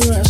around.